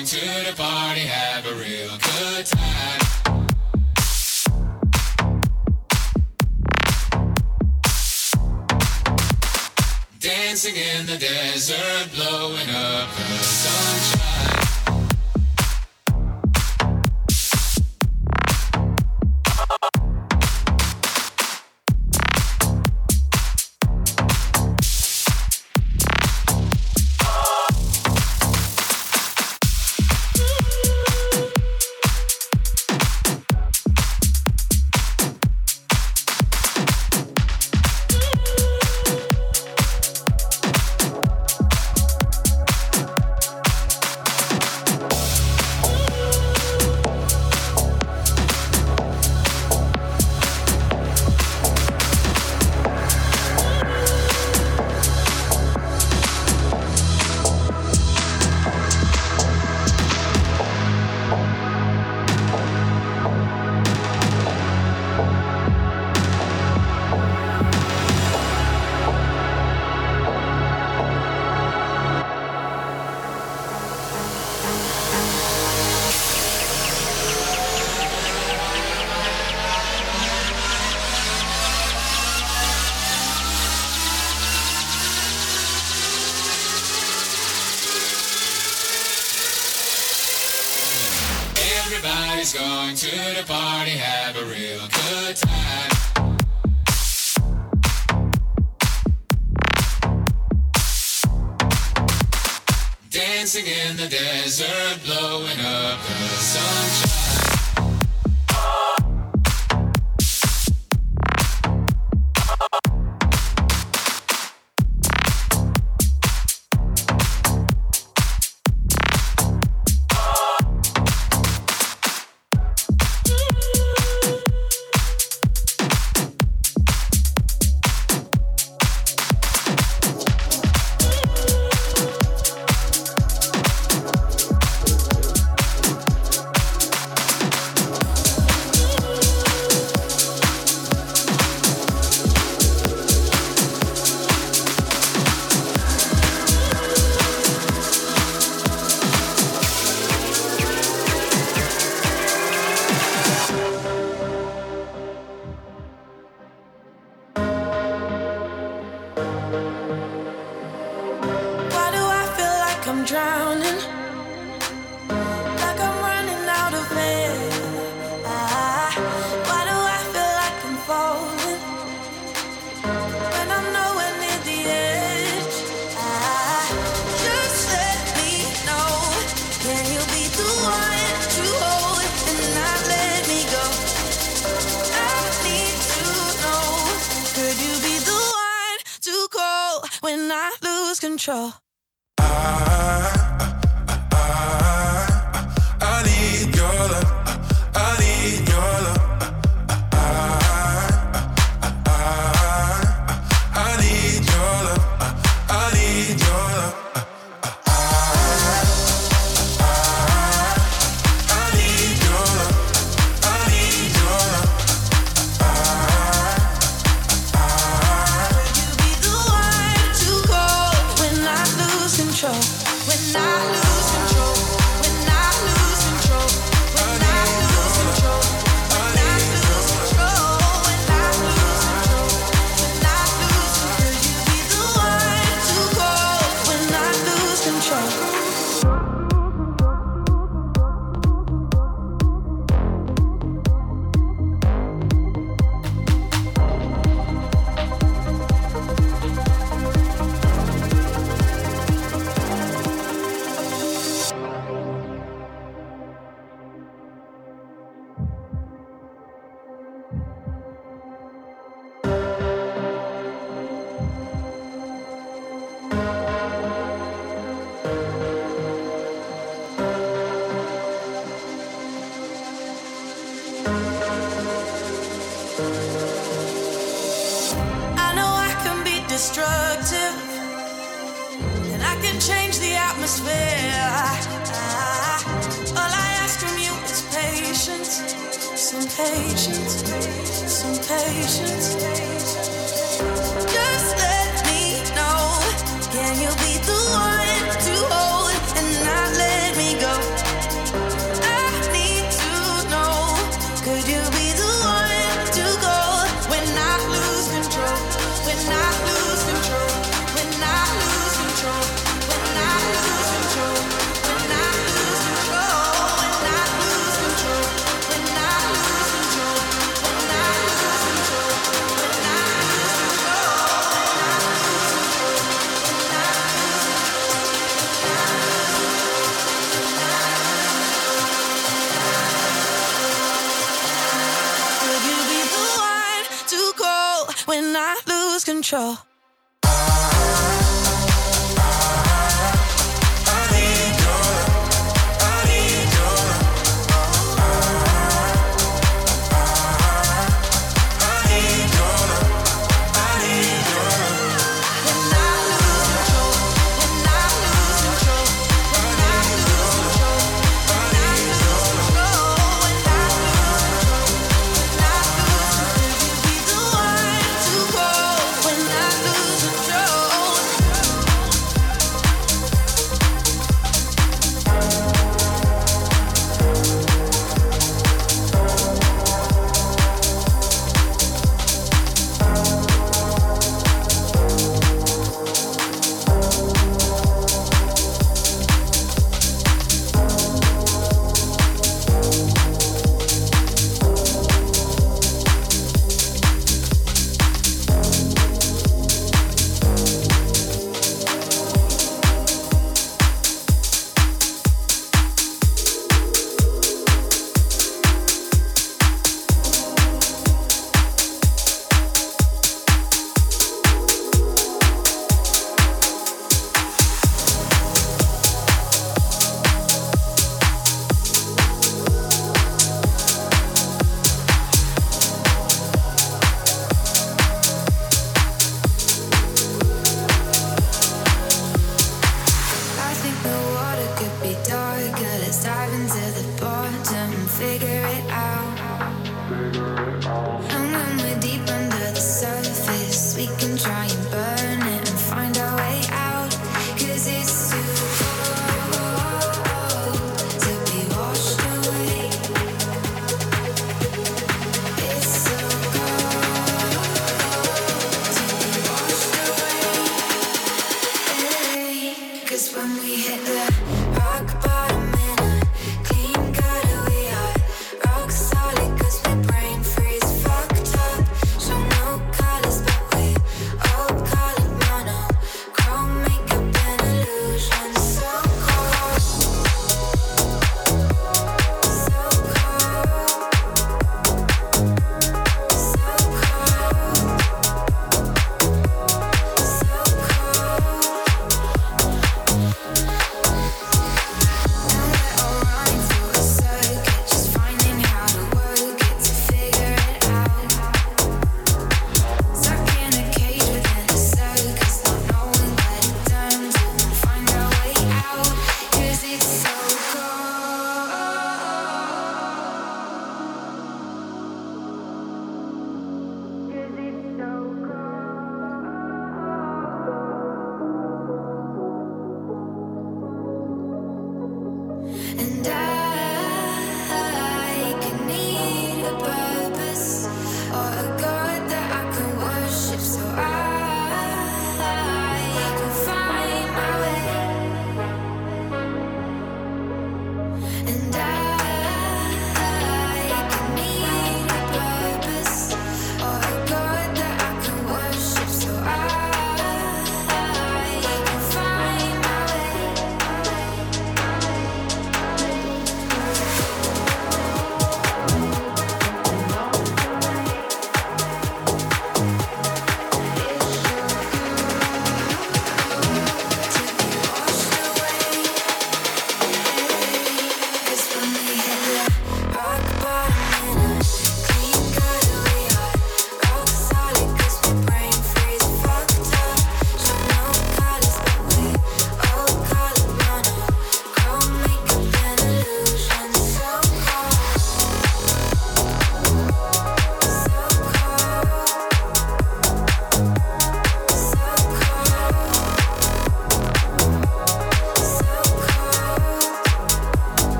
Going to the party, have a real control.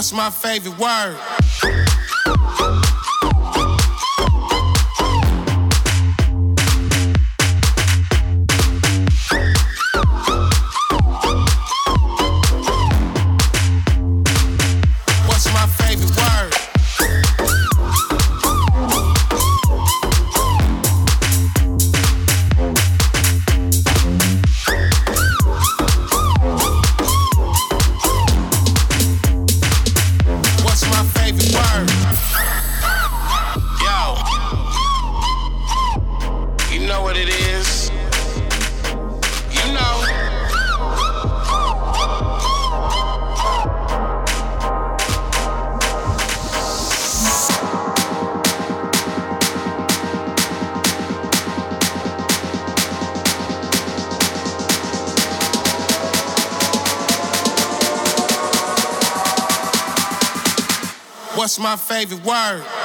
What's my favorite word? favorite word.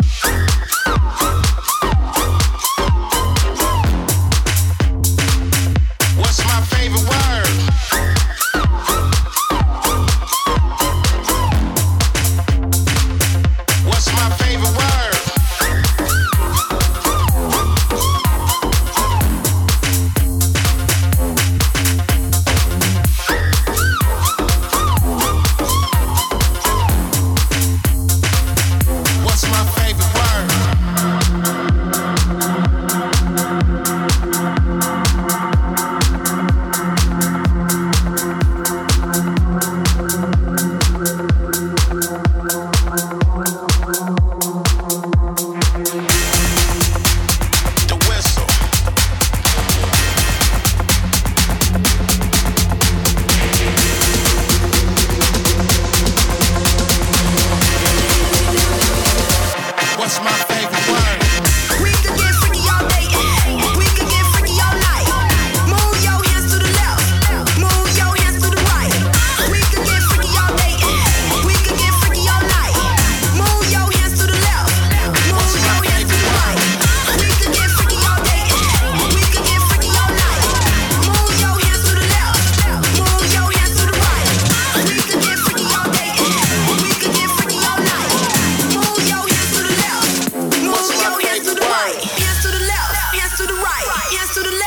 to the left.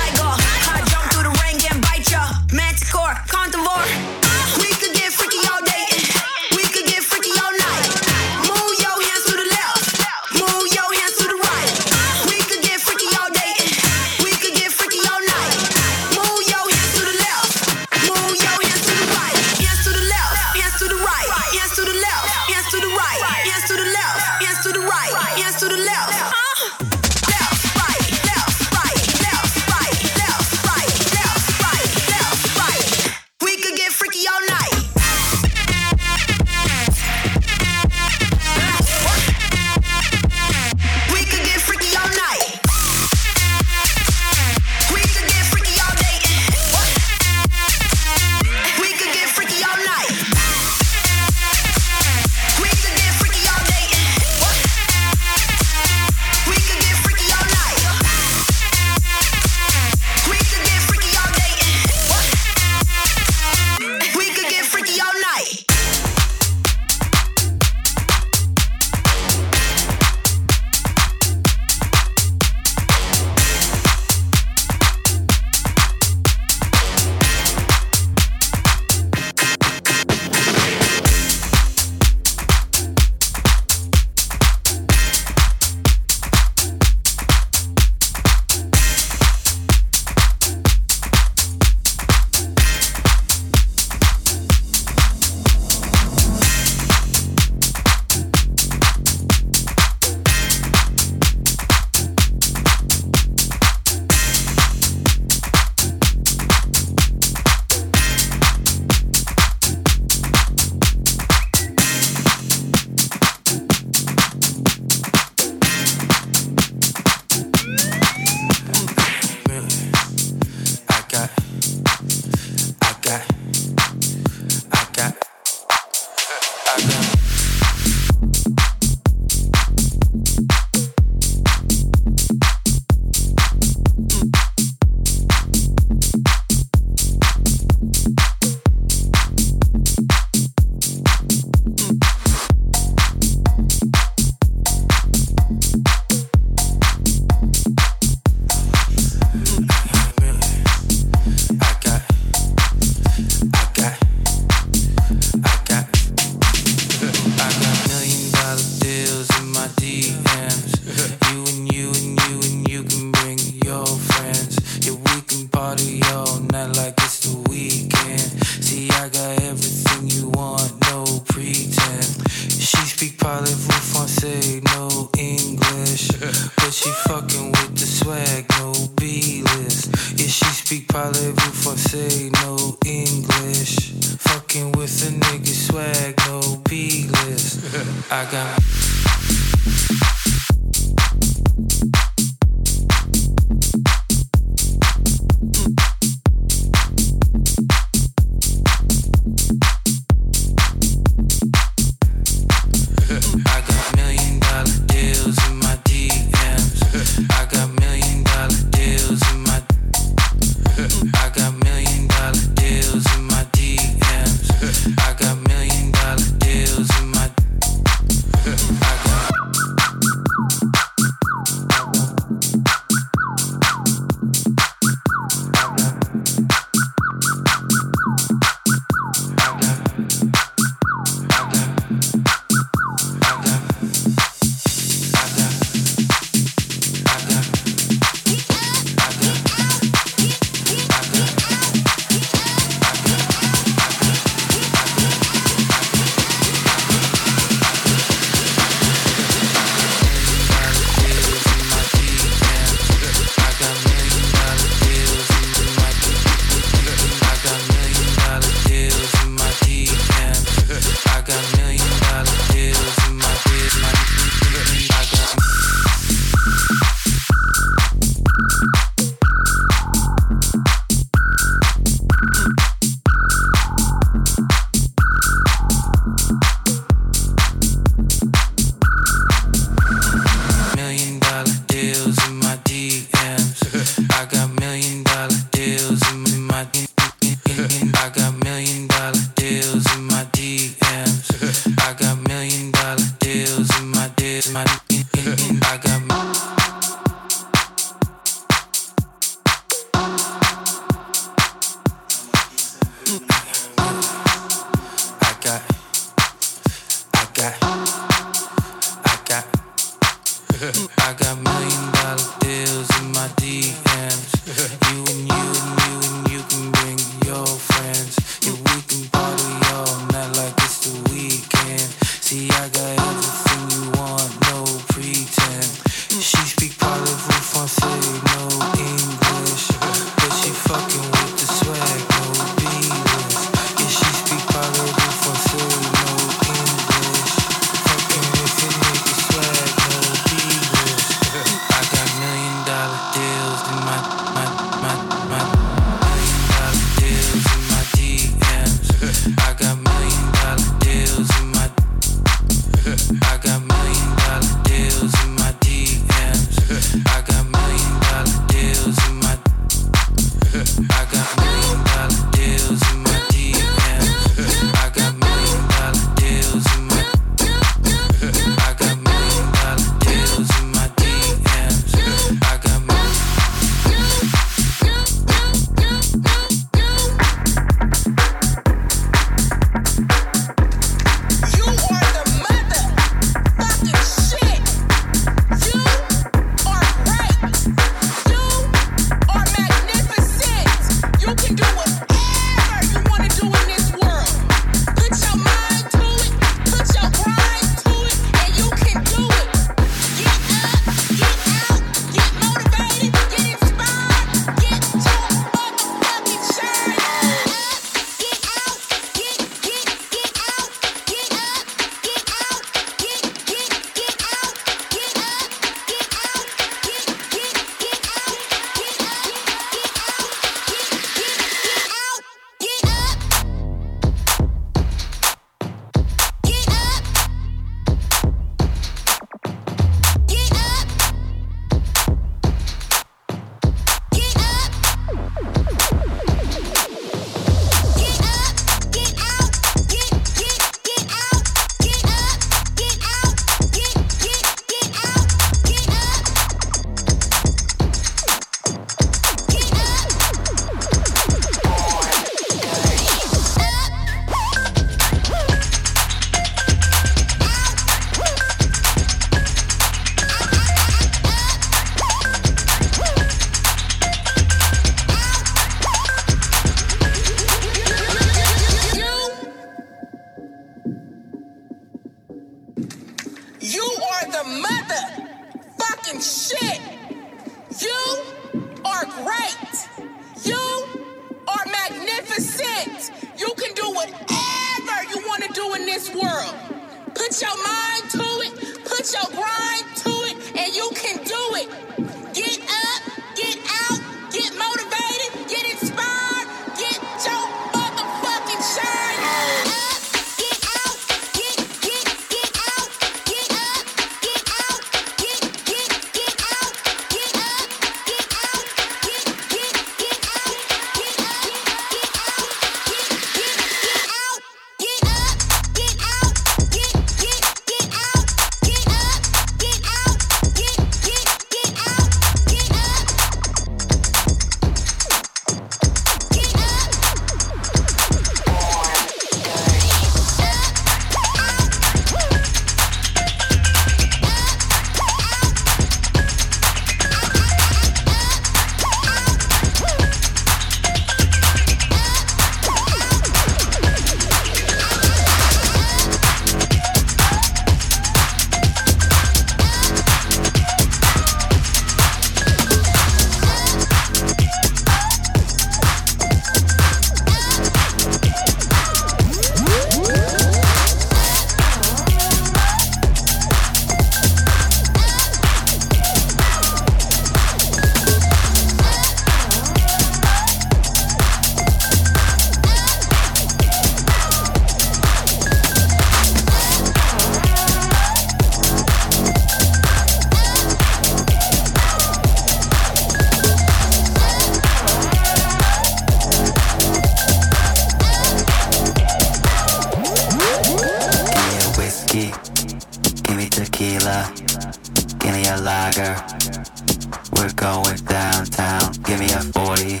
Give me a 40.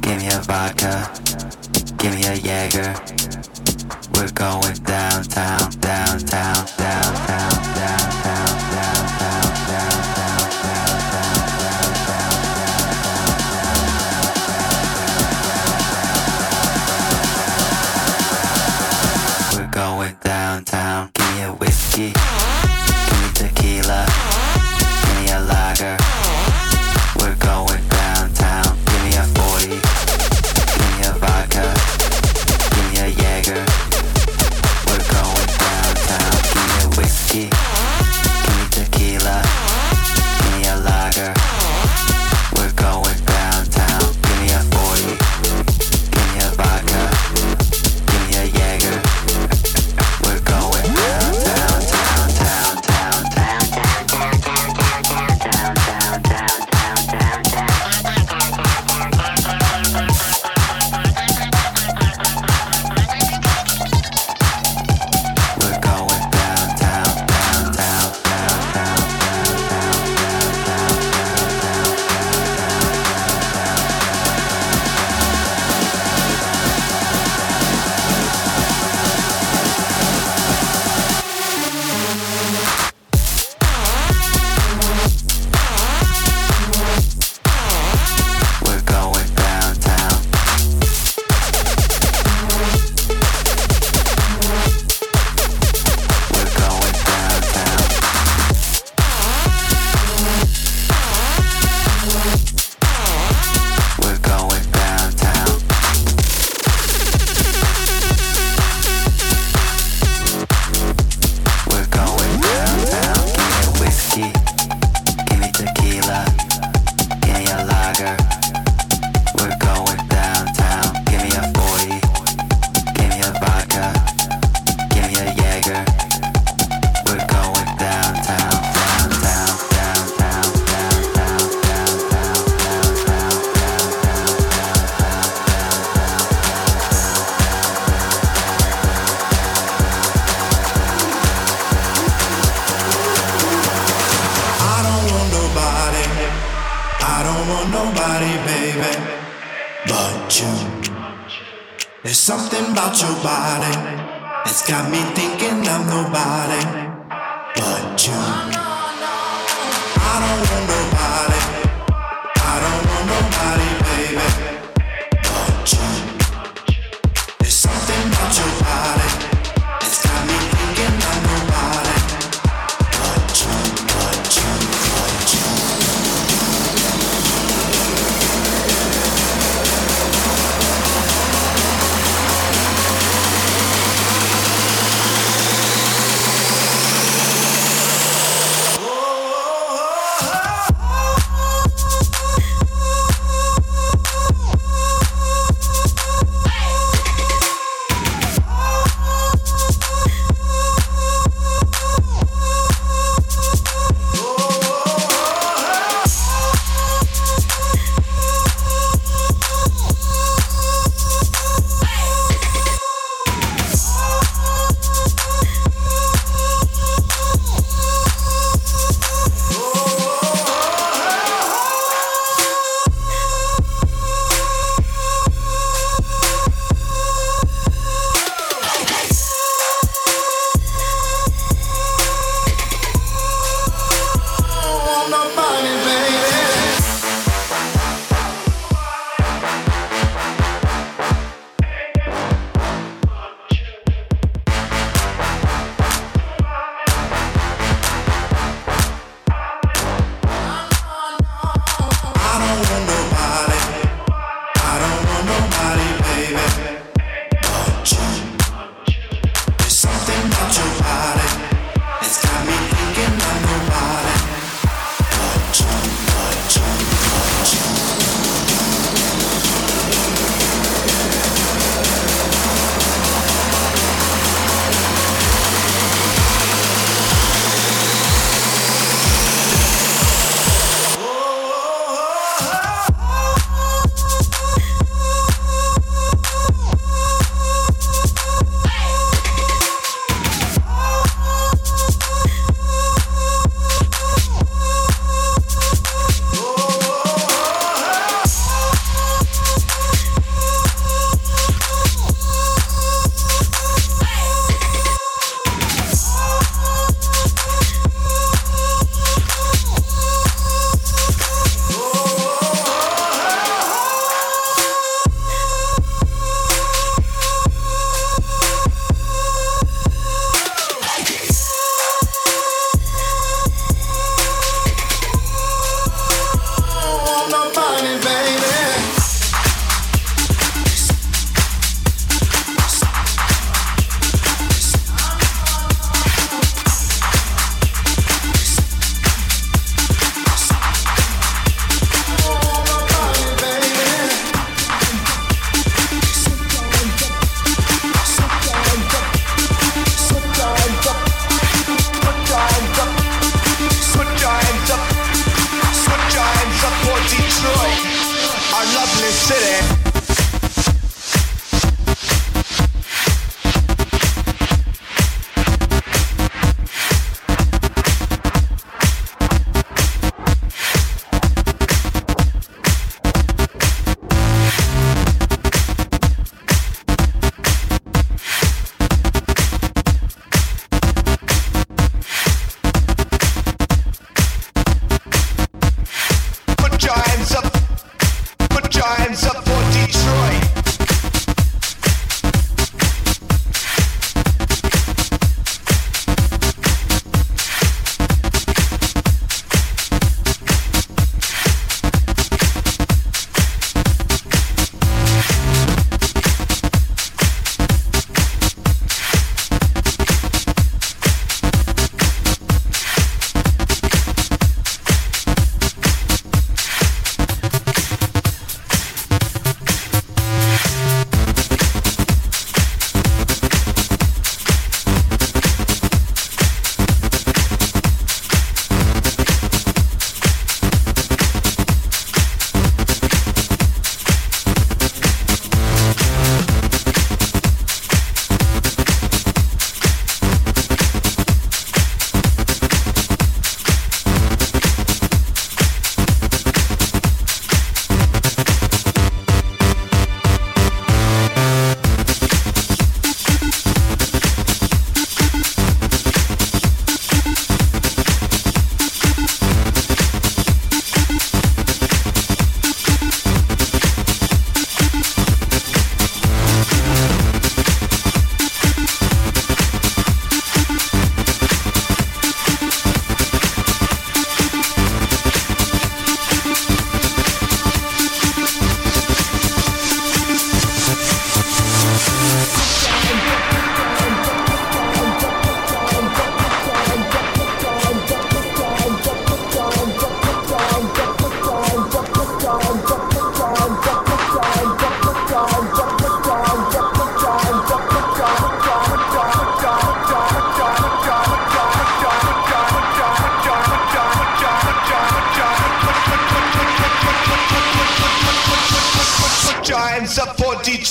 Give me a vodka. Give me a Jaeger.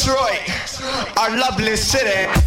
Detroit, our lovely city.